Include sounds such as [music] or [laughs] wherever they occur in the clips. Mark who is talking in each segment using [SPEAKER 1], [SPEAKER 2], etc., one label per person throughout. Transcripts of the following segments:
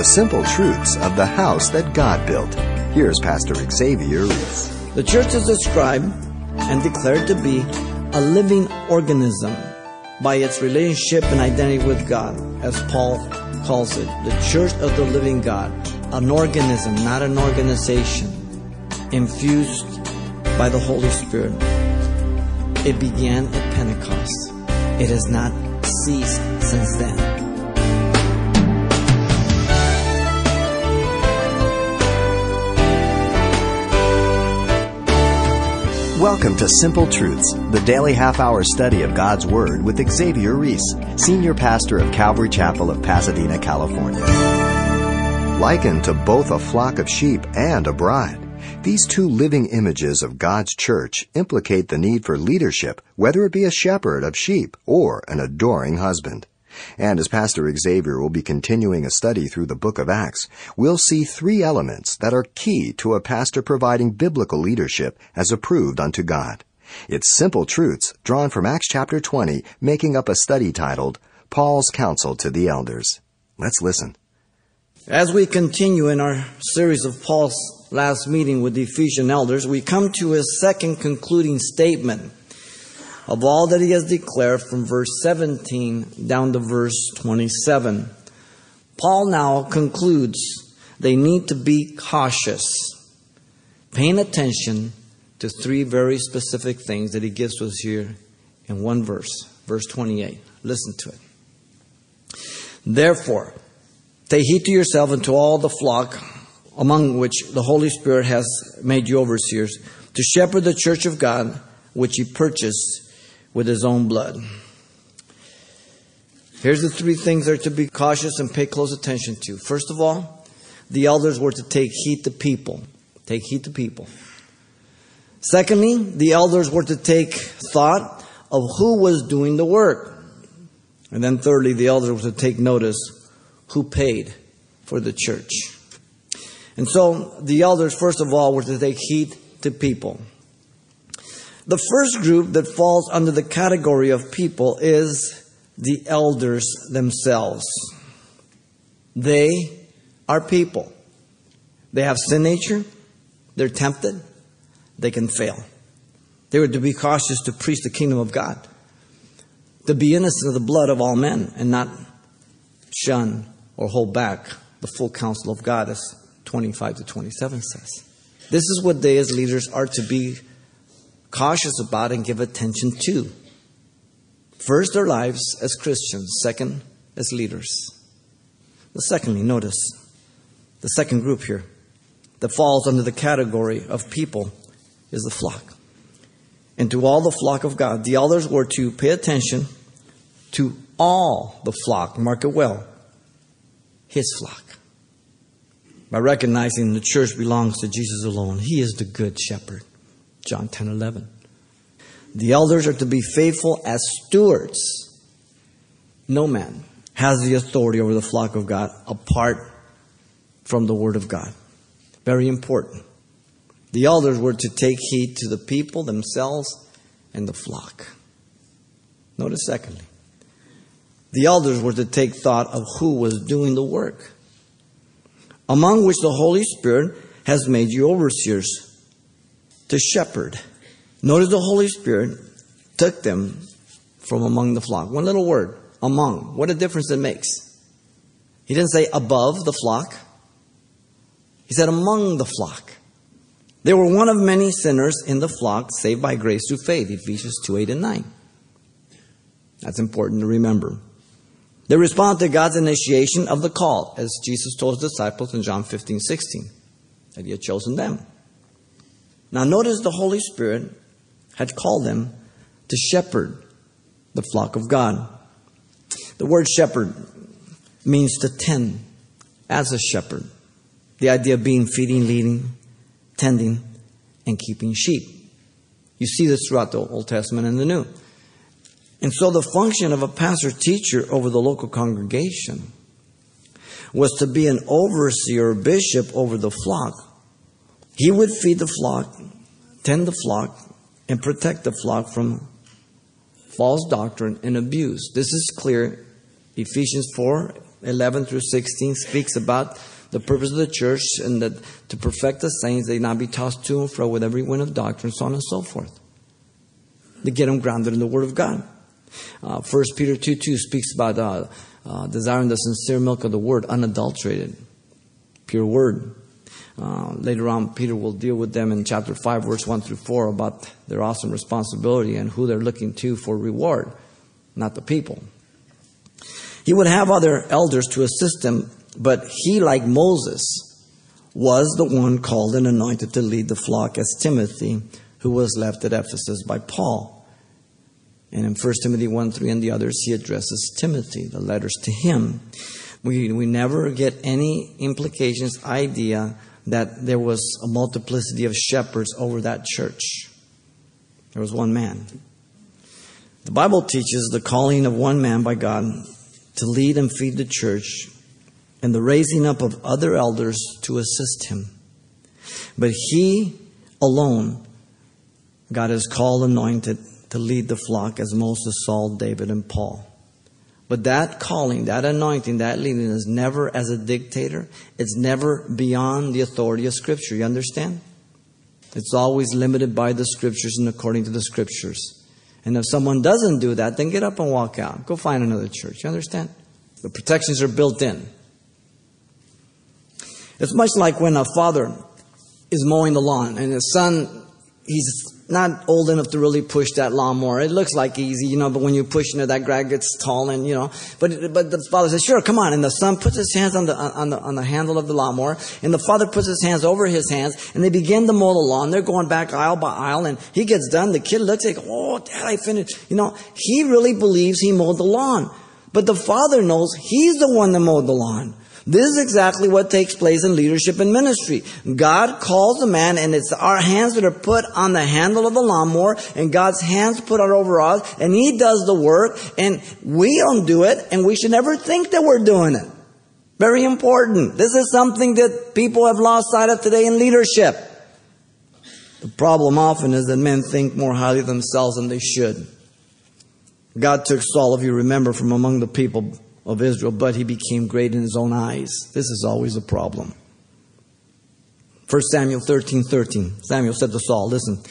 [SPEAKER 1] the simple truths of the house that God built. Here's Pastor Xavier Ries.
[SPEAKER 2] The church is described and declared to be a living organism by its relationship and identity with God, as Paul calls it, the church of the living God, an organism, not an organization, infused by the Holy Spirit. It began at Pentecost. It has not ceased since then.
[SPEAKER 1] Welcome to Simple Truths, the daily half hour study of God's Word with Xavier Ries, Senior Pastor of Calvary Chapel of Pasadena, California. Likened to both a flock of sheep and a bride, these two living images of God's church implicate the need for leadership, whether it be a shepherd of sheep or an adoring husband. And as Pastor Xavier will be continuing a study through the book of Acts, we'll see three elements that are key to a pastor providing biblical leadership as approved unto God. It's simple truths drawn from Acts chapter 20, making up a study titled Paul's Counsel to the Elders. Let's listen.
[SPEAKER 2] As we continue in our series of Paul's last meeting with the Ephesian elders, we come to his second concluding statement of all that he has declared from verse 17 down to verse 27. Paul now concludes they need to be cautious, paying attention to three very specific things that he gives us here in one verse, verse 28. Listen to it. Therefore, take heed to yourself and to all the flock among which the Holy Spirit has made you overseers, to shepherd the church of God, which he purchased with his own blood. Here's the three things that are to be cautious and pay close attention to. First of all, the elders were to take heed to people. Take heed to people. Secondly, the elders were to take thought of who was doing the work. And then thirdly, the elders were to take notice who paid for the church. And so the elders, first of all, were to take heed to people. The first group that falls under the category of people is the elders themselves. They are people. They have sin nature, they're tempted, they can fail. They were to be cautious to preach the kingdom of God, to be innocent of the blood of all men, and not shun or hold back the full counsel of God, as 25 to 27 says. This is what they as leaders are to be cautious about and give attention to. First, their lives as Christians. Second, as leaders. The secondly, notice the second group here that falls under the category of people is the flock. And to all the flock of God, the elders were to pay attention to all the flock, mark it well, his flock. By recognizing the church belongs to Jesus alone, he is the good shepherd. John 10 11. The elders are to be faithful as stewards. No man has the authority over the flock of God apart from the Word of God. Very important. The elders were to take heed to the people themselves and the flock. Notice, secondly, the elders were to take thought of who was doing the work, among which the Holy Spirit has made you overseers to shepherd. Notice the Holy Spirit took them from among the flock. One little word, among. What a difference it makes. He didn't say above the flock. He said among the flock. They were one of many sinners in the flock saved by grace through faith, Ephesians 2 8 and 9. That's important to remember. They respond to God's initiation of the call, as Jesus told his disciples in John 15 16, that he had chosen them. Now, notice the Holy Spirit had called them to shepherd the flock of God. The word shepherd means to tend as a shepherd. The idea of being feeding, leading, tending, and keeping sheep. You see this throughout the Old Testament and the New. And so the function of a pastor teacher over the local congregation was to be an overseer or bishop over the flock he would feed the flock, tend the flock, and protect the flock from false doctrine and abuse. This is clear. Ephesians 4 11 through 16 speaks about the purpose of the church and that to perfect the saints, they not be tossed to and fro with every wind of doctrine, so on and so forth. To get them grounded in the Word of God. Uh, 1 Peter 2 2 speaks about uh, uh, desiring the sincere milk of the Word, unadulterated, pure Word. Uh, later on, Peter will deal with them in chapter 5, verse 1 through 4, about their awesome responsibility and who they're looking to for reward, not the people. He would have other elders to assist him, but he, like Moses, was the one called and anointed to lead the flock as Timothy, who was left at Ephesus by Paul. And in 1 Timothy 1 3 and the others, he addresses Timothy, the letters to him. We, we never get any implications, idea that there was a multiplicity of shepherds over that church. There was one man. The Bible teaches the calling of one man by God to lead and feed the church and the raising up of other elders to assist him. But he alone, God has called anointed to lead the flock as Moses, Saul, David, and Paul. But that calling, that anointing, that leading is never as a dictator. It's never beyond the authority of Scripture. You understand? It's always limited by the Scriptures and according to the Scriptures. And if someone doesn't do that, then get up and walk out. Go find another church. You understand? The protections are built in. It's much like when a father is mowing the lawn and his son, he's not old enough to really push that lawnmower. It looks like easy, you know, but when you're pushing it, that guy gets tall and, you know, but, but the father says, sure, come on. And the son puts his hands on the, on the, on the handle of the lawnmower and the father puts his hands over his hands and they begin to mow the lawn. They're going back aisle by aisle and he gets done. The kid looks like, oh, dad, I finished. You know, he really believes he mowed the lawn. But the father knows he's the one that mowed the lawn. This is exactly what takes place in leadership and ministry. God calls a man and it's our hands that are put on the handle of the lawnmower and God's hands put out over us and He does the work and we don't do it and we should never think that we're doing it. Very important. This is something that people have lost sight of today in leadership. The problem often is that men think more highly of themselves than they should. God took Saul, if you remember, from among the people of Israel, but he became great in his own eyes. This is always a problem. 1 Samuel 13 13. Samuel said to Saul, Listen,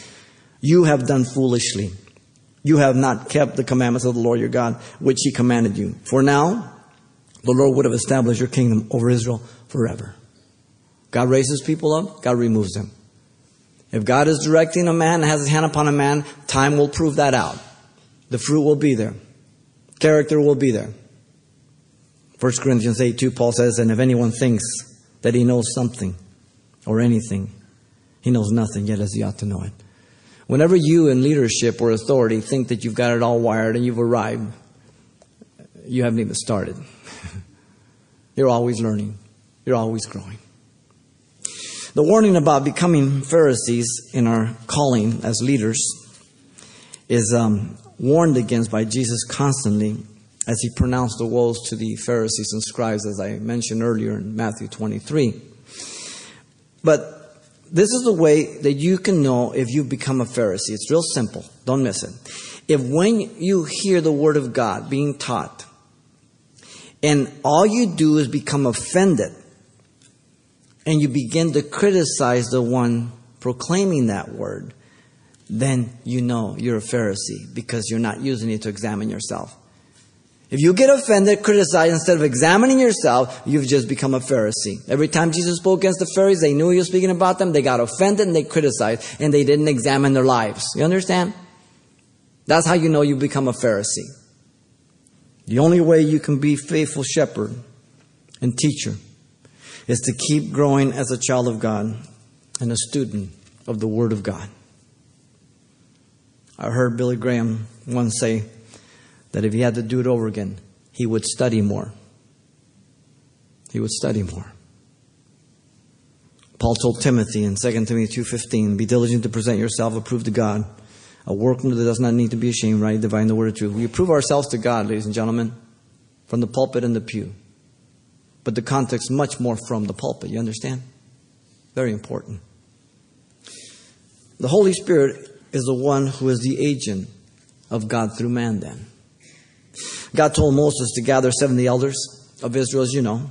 [SPEAKER 2] you have done foolishly. You have not kept the commandments of the Lord your God, which he commanded you. For now, the Lord would have established your kingdom over Israel forever. God raises people up, God removes them. If God is directing a man and has his hand upon a man, time will prove that out. The fruit will be there. Character will be there. 1 Corinthians 8 2, Paul says, And if anyone thinks that he knows something or anything, he knows nothing yet as he ought to know it. Whenever you in leadership or authority think that you've got it all wired and you've arrived, you haven't even started. [laughs] You're always learning, you're always growing. The warning about becoming Pharisees in our calling as leaders is um, warned against by Jesus constantly as he pronounced the woes to the Pharisees and scribes, as I mentioned earlier in Matthew 23. But this is the way that you can know if you've become a Pharisee. It's real simple. Don't miss it. If when you hear the Word of God being taught, and all you do is become offended, and you begin to criticize the one proclaiming that word, then you know you're a Pharisee because you're not using it to examine yourself. If you get offended, criticize, instead of examining yourself, you've just become a Pharisee. Every time Jesus spoke against the Pharisees, they knew he was speaking about them, they got offended and they criticized, and they didn't examine their lives. You understand? That's how you know you become a Pharisee. The only way you can be faithful shepherd and teacher is to keep growing as a child of God and a student of the Word of God. I heard Billy Graham once say, that if he had to do it over again, he would study more. He would study more. Paul told Timothy in 2 Timothy 2.15, Be diligent to present yourself approved to God, a workman that does not need to be ashamed, right? Divine the word of truth. We approve ourselves to God, ladies and gentlemen, from the pulpit and the pew. But the context much more from the pulpit, you understand? Very important. The Holy Spirit is the one who is the agent of God through man then. God told Moses to gather 70 elders of Israel, as you know,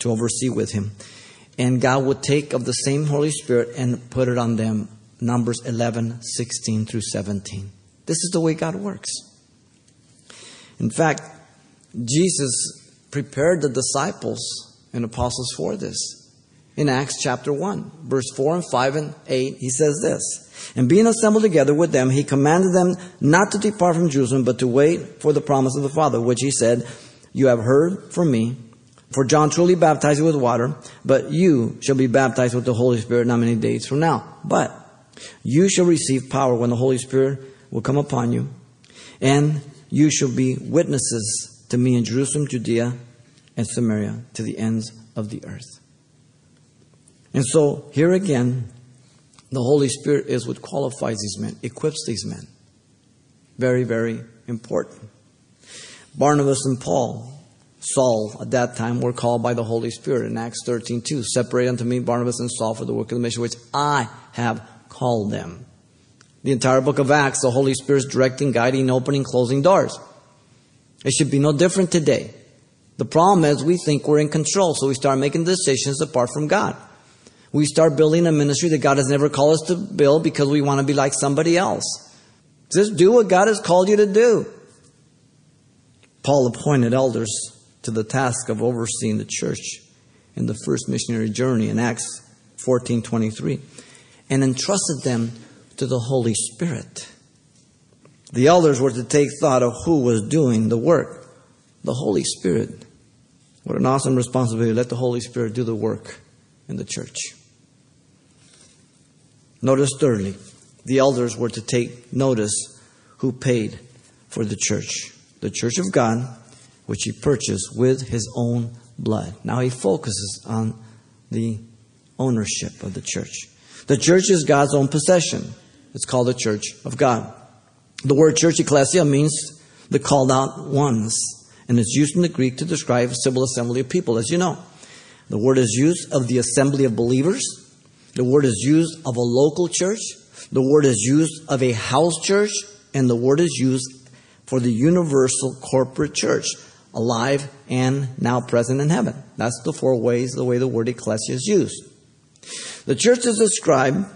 [SPEAKER 2] to oversee with him. And God would take of the same Holy Spirit and put it on them. Numbers 11, 16 through 17. This is the way God works. In fact, Jesus prepared the disciples and apostles for this. In Acts chapter 1, verse 4 and 5 and 8, he says this And being assembled together with them, he commanded them not to depart from Jerusalem, but to wait for the promise of the Father, which he said, You have heard from me. For John truly baptized with water, but you shall be baptized with the Holy Spirit not many days from now. But you shall receive power when the Holy Spirit will come upon you, and you shall be witnesses to me in Jerusalem, Judea, and Samaria, to the ends of the earth. And so, here again, the Holy Spirit is what qualifies these men, equips these men. Very, very important. Barnabas and Paul Saul at that time were called by the Holy Spirit in Acts 13 2. Separate unto me Barnabas and Saul for the work of the mission which I have called them. The entire book of Acts, the Holy Spirit is directing, guiding, opening, closing doors. It should be no different today. The problem is we think we're in control, so we start making decisions apart from God. We start building a ministry that God has never called us to build because we want to be like somebody else. Just do what God has called you to do. Paul appointed elders to the task of overseeing the church in the first missionary journey in Acts 14:23 and entrusted them to the Holy Spirit. The elders were to take thought of who was doing the work. The Holy Spirit. What an awesome responsibility. Let the Holy Spirit do the work in the church. Notice thirdly, the elders were to take notice who paid for the church. The church of God which he purchased with his own blood. Now he focuses on the ownership of the church. The church is God's own possession. It's called the church of God. The word church, ecclesia, means the called out ones, and it's used in the Greek to describe a civil assembly of people, as you know. The word is used of the assembly of believers. The word is used of a local church. The word is used of a house church. And the word is used for the universal corporate church alive, and now present in heaven. That's the four ways, the way the word ecclesia is used. The church is described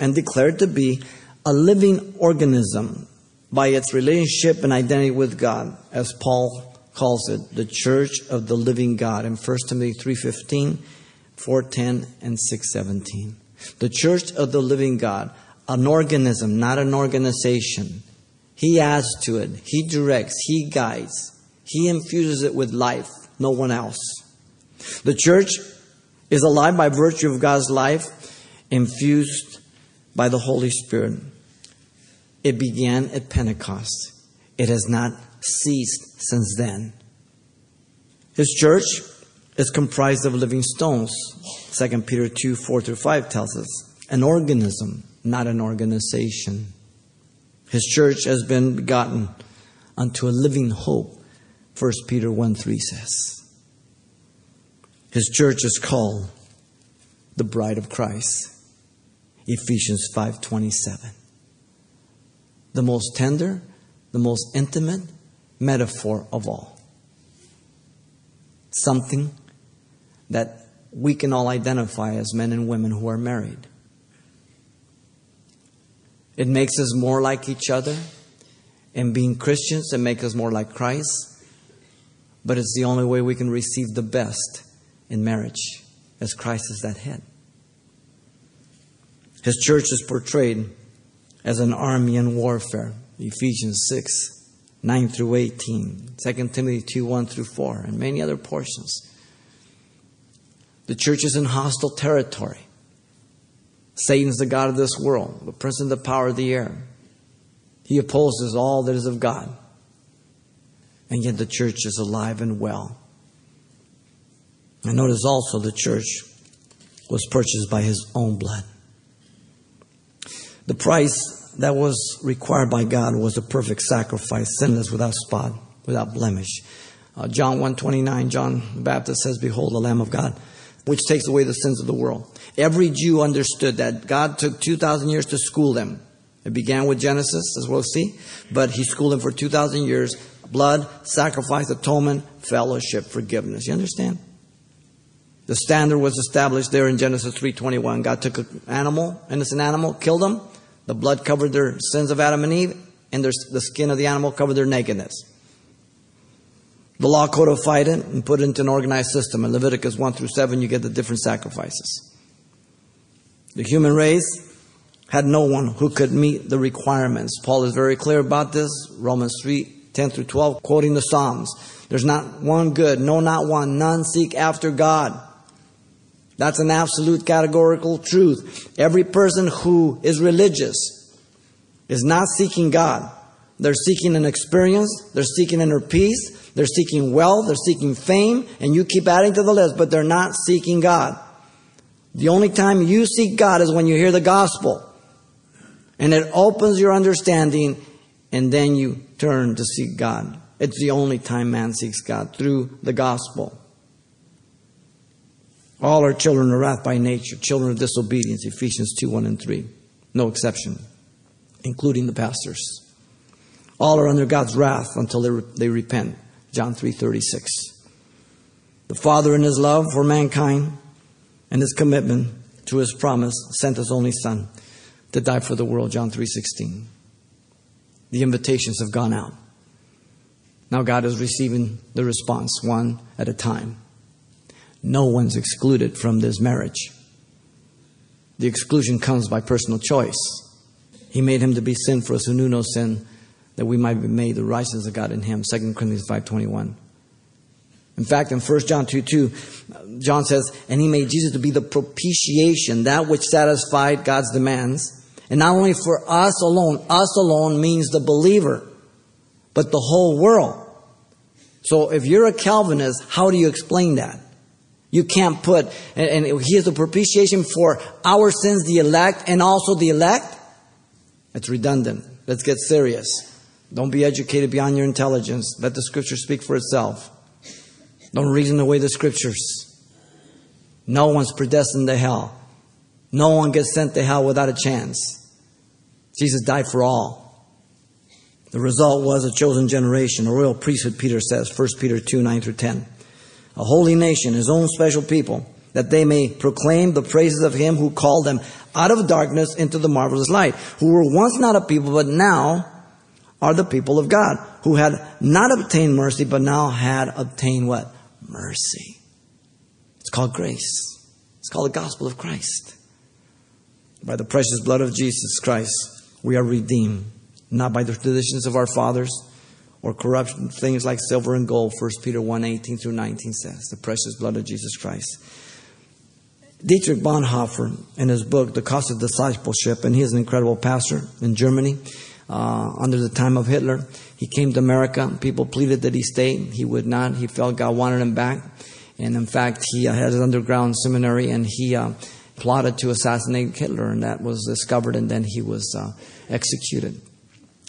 [SPEAKER 2] and declared to be a living organism by its relationship and identity with God, as Paul calls it, the church of the living God in 1 Timothy 3.15, 4.10, and 6.17. The church of the living God, an organism, not an organization. He adds to it, He directs, He guides. He infuses it with life, no one else. The church is alive by virtue of God's life, infused by the Holy Spirit. It began at Pentecost. It has not ceased since then. His church is comprised of living stones. 2 Peter 2 4 through 5 tells us. An organism, not an organization. His church has been begotten unto a living hope 1 Peter 1 3 says. His church is called the bride of Christ. Ephesians 5:27. The most tender, the most intimate metaphor of all. Something that we can all identify as men and women who are married. It makes us more like each other. And being Christians, it makes us more like Christ but it's the only way we can receive the best in marriage, as Christ is that head. His church is portrayed as an army in warfare. Ephesians 6, 9 through 18, 2 Timothy 2, 1 through 4, and many other portions. The church is in hostile territory. Satan's the God of this world, the prince of the power of the air. He opposes all that is of God and yet the church is alive and well. And notice also the church was purchased by his own blood. The price that was required by God was a perfect sacrifice, sinless, without spot, without blemish. Uh, John 129, John the Baptist says, Behold the Lamb of God, which takes away the sins of the world. Every Jew understood that God took 2,000 years to school them. It began with Genesis, as we'll see, but he schooled them for 2,000 years blood, sacrifice, atonement, fellowship, forgiveness. You understand? The standard was established there in Genesis 3:21. God took an animal, innocent animal, killed them. The blood covered their sins of Adam and Eve, and their, the skin of the animal covered their nakedness. The law codified it and put it into an organized system. In Leviticus 1 through 7, you get the different sacrifices. The human race had no one who could meet the requirements. Paul is very clear about this. Romans 3 10 through 12, quoting the Psalms. There's not one good, no, not one. None seek after God. That's an absolute categorical truth. Every person who is religious is not seeking God. They're seeking an experience, they're seeking inner peace, they're seeking wealth, they're seeking fame, and you keep adding to the list, but they're not seeking God. The only time you seek God is when you hear the gospel. And it opens your understanding, and then you turn to seek God. It's the only time man seeks God through the gospel. All are children of wrath by nature, children of disobedience, Ephesians 2 1 and 3. No exception, including the pastors. All are under God's wrath until they, re- they repent, John 3:36. The Father, in His love for mankind and His commitment to His promise, sent His only Son to die for the world, John 3:16. The invitations have gone out. Now God is receiving the response one at a time. No one's excluded from this marriage. The exclusion comes by personal choice. He made him to be sin for us who knew no sin, that we might be made the righteousness of God in him. 2 Corinthians 5.21. In fact, in 1 John 2 2, John says, And he made Jesus to be the propitiation, that which satisfied God's demands. And not only for us alone, us alone means the believer, but the whole world. So if you're a Calvinist, how do you explain that? You can't put, and, and he is the propitiation for our sins, the elect, and also the elect. It's redundant. Let's get serious. Don't be educated beyond your intelligence. Let the scripture speak for itself. Don't reason away the scriptures. No one's predestined to hell. No one gets sent to hell without a chance. Jesus died for all. The result was a chosen generation, a royal priesthood, Peter says, 1 Peter 2 9 through 10 a holy nation, his own special people, that they may proclaim the praises of him who called them out of darkness into the marvelous light, who were once not a people, but now are the people of God, who had not obtained mercy, but now had obtained what? Mercy. It's called grace. It's called the gospel of Christ. By the precious blood of Jesus Christ, we are redeemed, not by the traditions of our fathers or corruption, things like silver and gold, 1 Peter 1 18 through 19 says, the precious blood of Jesus Christ. Dietrich Bonhoeffer, in his book, The Cost of Discipleship, and he is an incredible pastor in Germany uh, under the time of Hitler. He came to America. People pleaded that he stay. He would not. He felt God wanted him back. And in fact, he uh, had an underground seminary and he uh, plotted to assassinate Hitler, and that was discovered, and then he was uh, executed.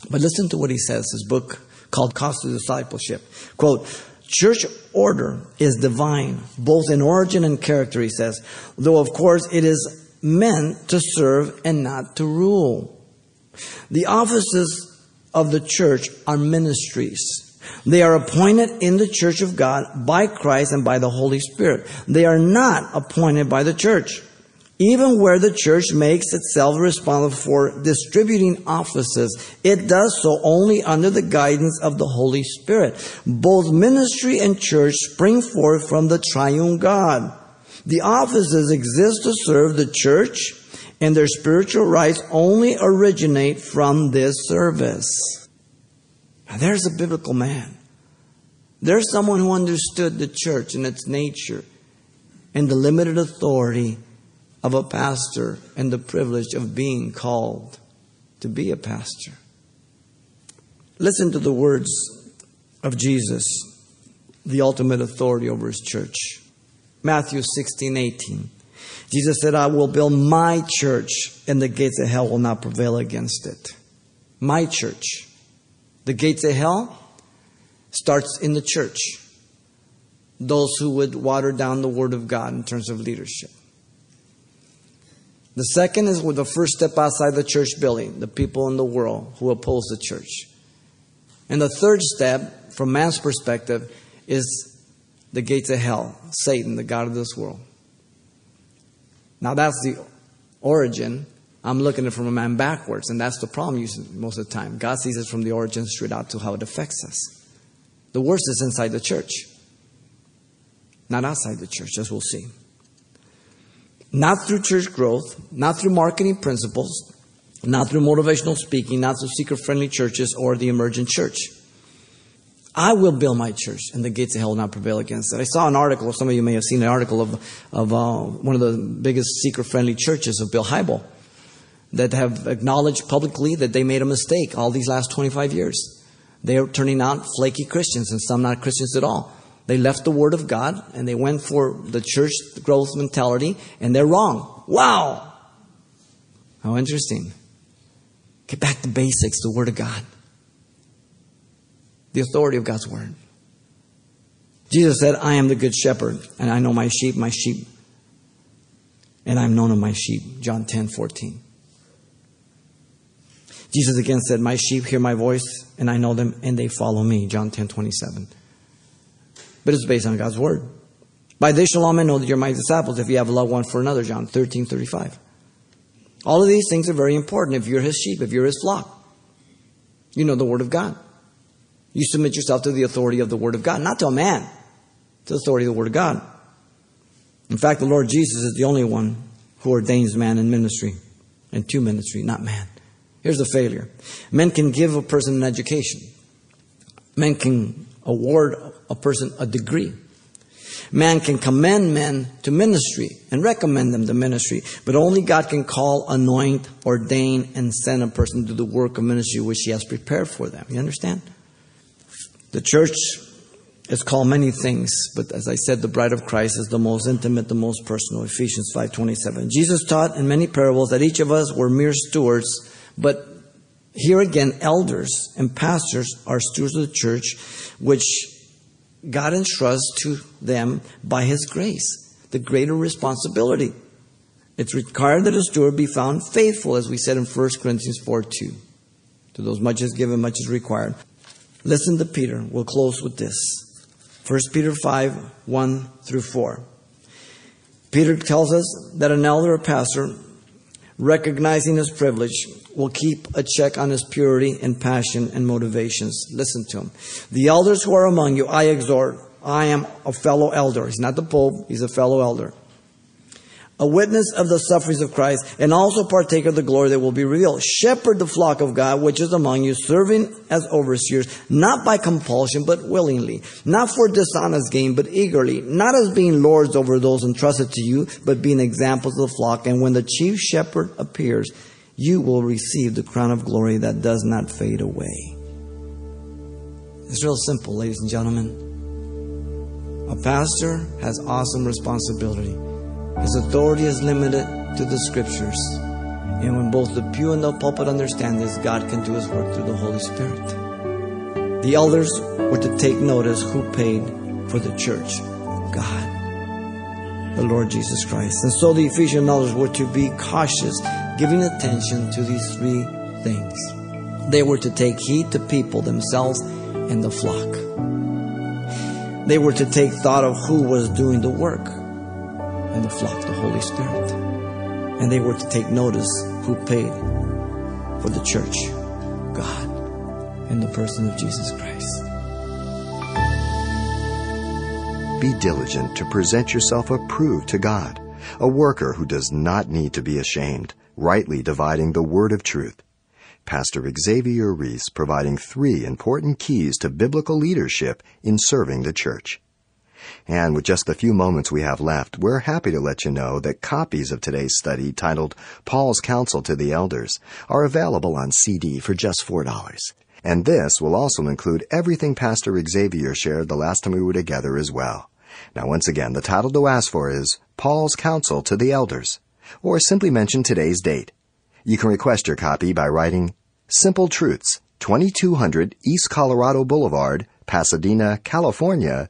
[SPEAKER 2] But listen to what he says. His book, called Cost of Discipleship. Quote, Church order is divine, both in origin and character, he says, though of course it is meant to serve and not to rule. The offices of the church are ministries. They are appointed in the church of God by Christ and by the Holy Spirit. They are not appointed by the church. Even where the church makes itself responsible for distributing offices, it does so only under the guidance of the Holy Spirit. Both ministry and church spring forth from the triune God. The offices exist to serve the church, and their spiritual rights only originate from this service. Now, there's a biblical man. There's someone who understood the church and its nature and the limited authority of a pastor and the privilege of being called to be a pastor. Listen to the words of Jesus, the ultimate authority over his church. Matthew 16, 18. Jesus said, I will build my church, and the gates of hell will not prevail against it. My church. The gates of hell starts in the church. Those who would water down the word of God in terms of leadership. The second is with the first step outside the church building, the people in the world who oppose the church. And the third step from man's perspective, is the gates of hell, Satan, the God of this world. Now that's the origin. I'm looking at it from a man backwards, and that's the problem most of the time. God sees it from the origin straight out to how it affects us. The worst is inside the church, not outside the church, as we'll see. Not through church growth, not through marketing principles, not through motivational speaking, not through seeker friendly churches or the emergent church. I will build my church, and the gates of hell will not prevail against it. I saw an article, some of you may have seen an article of, of uh, one of the biggest seeker friendly churches of Bill Hybel that have acknowledged publicly that they made a mistake all these last 25 years. They are turning out flaky Christians and some not Christians at all. They left the Word of God and they went for the church growth mentality and they're wrong. Wow! How interesting. Get back to basics, the Word of God the authority of God's word. Jesus said, I am the good shepherd, and I know my sheep, my sheep, and I'm known of my sheep. John 10 14. Jesus again said, My sheep hear my voice, and I know them, and they follow me. John 10 27. But it's based on God's word. By this shall all men know that you're my disciples if you have love one for another. John 13 35. All of these things are very important if you're his sheep, if you're his flock. You know the word of God. You submit yourself to the authority of the Word of God, not to a man, to the authority of the Word of God. In fact, the Lord Jesus is the only one who ordains man in ministry and to ministry, not man. Here's the failure men can give a person an education, men can award a person a degree. Man can commend men to ministry and recommend them to ministry, but only God can call, anoint, ordain, and send a person to the work of ministry which He has prepared for them. You understand? The church is called many things, but as I said, the bride of Christ is the most intimate, the most personal. Ephesians 5:27. Jesus taught in many parables that each of us were mere stewards, but here again, elders and pastors are stewards of the church, which God entrusts to them by His grace. The greater responsibility. It's required that a steward be found faithful, as we said in 1 Corinthians 4 2. To those much is given, much is required. Listen to Peter. We'll close with this. 1 Peter 5 1 through 4. Peter tells us that an elder or pastor, recognizing his privilege, will keep a check on his purity and passion and motivations. Listen to him. The elders who are among you, I exhort. I am a fellow elder. He's not the Pope, he's a fellow elder a witness of the sufferings of Christ, and also partake of the glory that will be revealed. Shepherd the flock of God which is among you, serving as overseers, not by compulsion, but willingly, not for dishonest gain, but eagerly, not as being lords over those entrusted to you, but being examples of the flock. And when the chief shepherd appears, you will receive the crown of glory that does not fade away. It's real simple, ladies and gentlemen. A pastor has awesome responsibility. His authority is limited to the scriptures. And when both the pew and the pulpit understand this, God can do his work through the Holy Spirit. The elders were to take notice who paid for the church God, the Lord Jesus Christ. And so the Ephesian elders were to be cautious, giving attention to these three things. They were to take heed to people themselves and the flock. They were to take thought of who was doing the work and the flock, the Holy Spirit. And they were to take notice who paid for the church God in the person of Jesus Christ.
[SPEAKER 1] Be diligent to present yourself approved to God, a worker who does not need to be ashamed, rightly dividing the word of truth. Pastor Xavier Ries providing three important keys to biblical leadership in serving the church. And with just the few moments we have left, we're happy to let you know that copies of today's study titled Paul's Counsel to the Elders are available on CD for just $4. And this will also include everything Pastor Xavier shared the last time we were together as well. Now, once again, the title to ask for is Paul's Counsel to the Elders, or simply mention today's date. You can request your copy by writing Simple Truths, 2200 East Colorado Boulevard, Pasadena, California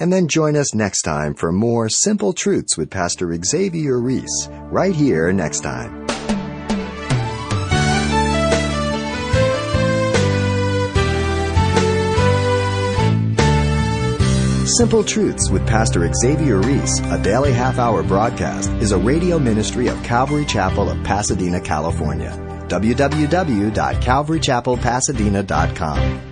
[SPEAKER 1] And then join us next time for more Simple Truths with Pastor Xavier Ries, right here next time. Simple Truths with Pastor Xavier Ries, a daily half hour broadcast, is a radio ministry of Calvary Chapel of Pasadena, California. www.calvarychapelpasadena.com.